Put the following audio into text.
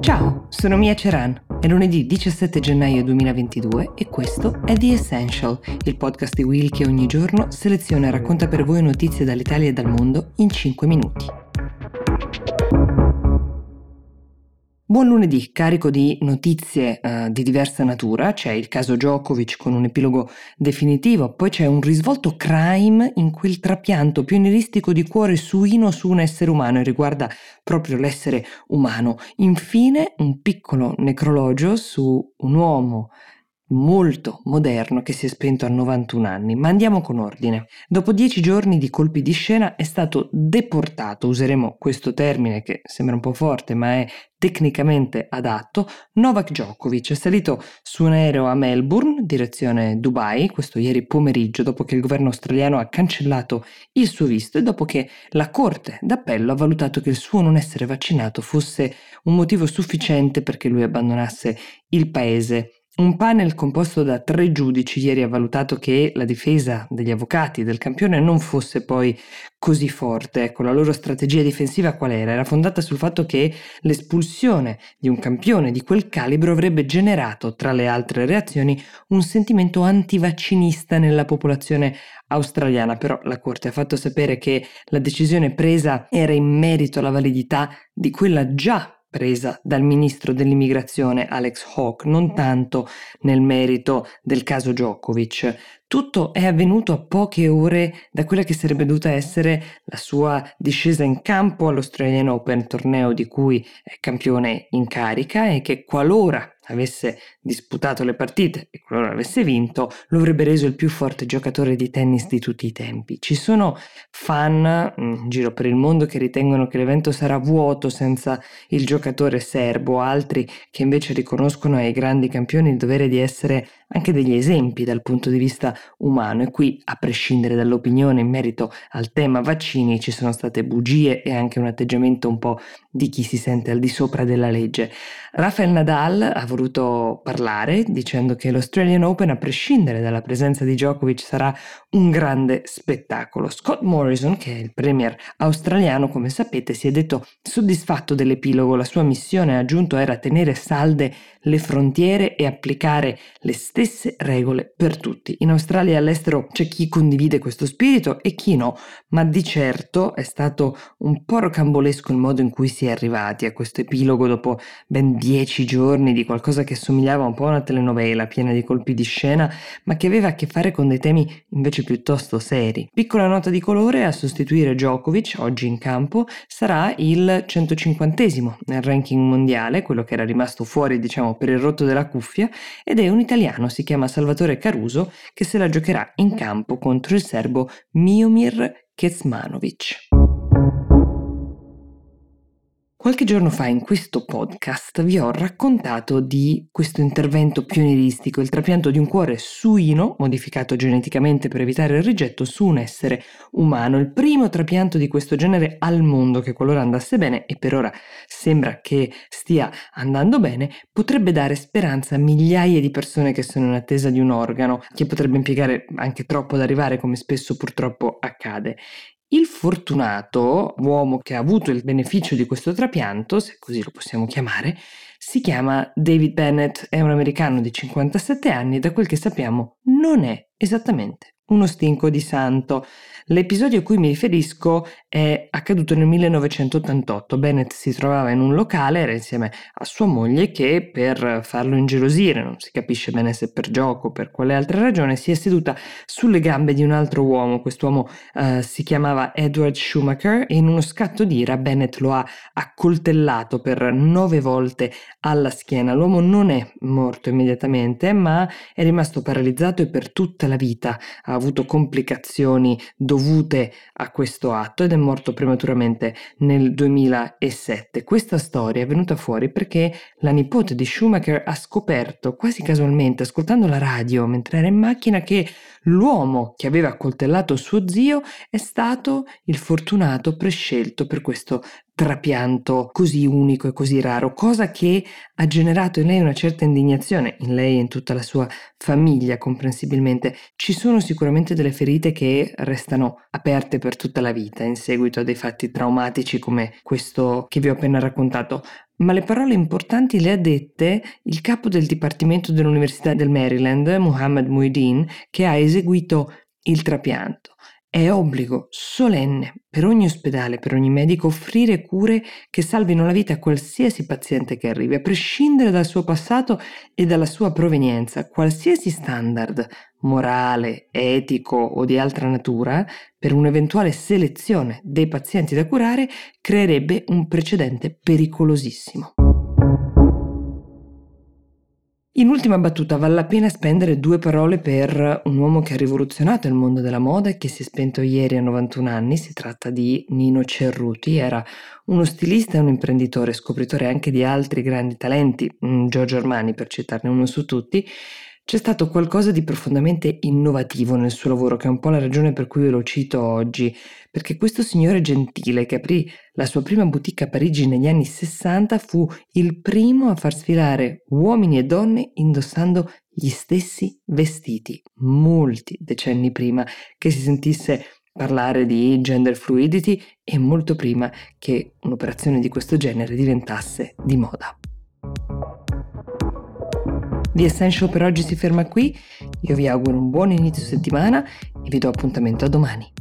Ciao, sono Mia Ceran. È lunedì 17 gennaio 2022 e questo è The Essential, il podcast di Will che ogni giorno seleziona e racconta per voi notizie dall'Italia e dal mondo in 5 minuti. Buon lunedì, carico di notizie uh, di diversa natura, c'è il caso Djokovic con un epilogo definitivo, poi c'è un risvolto crime in quel trapianto pionieristico di cuore suino su un essere umano e riguarda proprio l'essere umano. Infine un piccolo necrologio su un uomo molto moderno che si è spento a 91 anni, ma andiamo con ordine. Dopo dieci giorni di colpi di scena è stato deportato, useremo questo termine che sembra un po' forte ma è tecnicamente adatto, Novak Djokovic è salito su un aereo a Melbourne, direzione Dubai, questo ieri pomeriggio, dopo che il governo australiano ha cancellato il suo visto e dopo che la Corte d'Appello ha valutato che il suo non essere vaccinato fosse un motivo sufficiente perché lui abbandonasse il paese un panel composto da tre giudici ieri ha valutato che la difesa degli avvocati del campione non fosse poi così forte. Ecco, la loro strategia difensiva qual era? Era fondata sul fatto che l'espulsione di un campione di quel calibro avrebbe generato, tra le altre reazioni, un sentimento antivaccinista nella popolazione australiana. Però la Corte ha fatto sapere che la decisione presa era in merito alla validità di quella già presa dal ministro dell'immigrazione Alex Hawke, non tanto nel merito del caso Djokovic. Tutto è avvenuto a poche ore da quella che sarebbe dovuta essere la sua discesa in campo all'Australian Open, torneo di cui è campione in carica e che qualora avesse disputato le partite e qualora avesse vinto, lo avrebbe reso il più forte giocatore di tennis di tutti i tempi. Ci sono fan in giro per il mondo che ritengono che l'evento sarà vuoto senza il giocatore serbo, altri che invece riconoscono ai grandi campioni il dovere di essere anche degli esempi dal punto di vista umano e qui, a prescindere dall'opinione in merito al tema vaccini, ci sono state bugie e anche un atteggiamento un po' di chi si sente al di sopra della legge. Rafael Nadal ha voluto parlare dicendo che l'Australian Open, a prescindere dalla presenza di Djokovic, sarà un grande spettacolo. Scott Morrison, che è il premier australiano, come sapete, si è detto soddisfatto dell'epilogo. La sua missione, ha aggiunto, era tenere salde le frontiere e applicare le stesse regole per tutti. In Australia e all'estero c'è chi condivide questo spirito e chi no, ma di certo è stato un po' rocambolesco il modo in cui si è arrivati a questo epilogo dopo ben dieci giorni di qualcosa che somigliava un po' a una telenovela piena di colpi di scena, ma che aveva a che fare con dei temi invece piuttosto seri. Piccola nota di colore, a sostituire Djokovic oggi in campo sarà il 150 nel ranking mondiale, quello che era rimasto fuori diciamo per il rotto della cuffia, ed è un italiano, si chiama Salvatore Caruso, che se la giocherà in campo contro il serbo Miomir Kecmanovic. Qualche giorno fa in questo podcast vi ho raccontato di questo intervento pionieristico, il trapianto di un cuore suino, modificato geneticamente per evitare il rigetto, su un essere umano. Il primo trapianto di questo genere al mondo che qualora andasse bene, e per ora sembra che stia andando bene, potrebbe dare speranza a migliaia di persone che sono in attesa di un organo, che potrebbe impiegare anche troppo ad arrivare come spesso purtroppo accade. Il fortunato uomo che ha avuto il beneficio di questo trapianto, se così lo possiamo chiamare, si chiama David Bennett, è un americano di 57 anni e da quel che sappiamo non è esattamente uno stinco di santo. L'episodio a cui mi riferisco è accaduto nel 1988. Bennett si trovava in un locale, era insieme a sua moglie che per farlo ingelosire, non si capisce bene se per gioco o per quale altra ragione, si è seduta sulle gambe di un altro uomo. Quest'uomo uh, si chiamava Edward Schumacher e in uno scatto d'ira Bennett lo ha accoltellato per nove volte alla schiena. L'uomo non è morto immediatamente, ma è rimasto paralizzato e per tutta la vita ha avuto complicazioni dovute a questo atto ed è morto prematuramente nel 2007. Questa storia è venuta fuori perché la nipote di Schumacher ha scoperto quasi casualmente, ascoltando la radio mentre era in macchina, che l'uomo che aveva accoltellato suo zio è stato il fortunato prescelto per questo trapianto così unico e così raro, cosa che ha generato in lei una certa indignazione, in lei e in tutta la sua famiglia comprensibilmente. Ci sono sicuramente delle ferite che restano aperte per tutta la vita in seguito a dei fatti traumatici come questo che vi ho appena raccontato, ma le parole importanti le ha dette il capo del Dipartimento dell'Università del Maryland, Muhammad Muhyiddin, che ha eseguito il trapianto. È obbligo solenne per ogni ospedale, per ogni medico, offrire cure che salvino la vita a qualsiasi paziente che arrivi, a prescindere dal suo passato e dalla sua provenienza. Qualsiasi standard morale, etico o di altra natura per un'eventuale selezione dei pazienti da curare creerebbe un precedente pericolosissimo. In ultima battuta vale la pena spendere due parole per un uomo che ha rivoluzionato il mondo della moda e che si è spento ieri a 91 anni. Si tratta di Nino Cerruti, era uno stilista e un imprenditore, scopritore anche di altri grandi talenti, mm, Giorgio Armani per citarne uno su tutti, c'è stato qualcosa di profondamente innovativo nel suo lavoro, che è un po' la ragione per cui ve lo cito oggi, perché questo signore gentile che aprì la sua prima boutique a Parigi negli anni 60 fu il primo a far sfilare uomini e donne indossando gli stessi vestiti, molti decenni prima che si sentisse parlare di gender fluidity e molto prima che un'operazione di questo genere diventasse di moda. The Essential per oggi si ferma qui, io vi auguro un buon inizio settimana e vi do appuntamento a domani.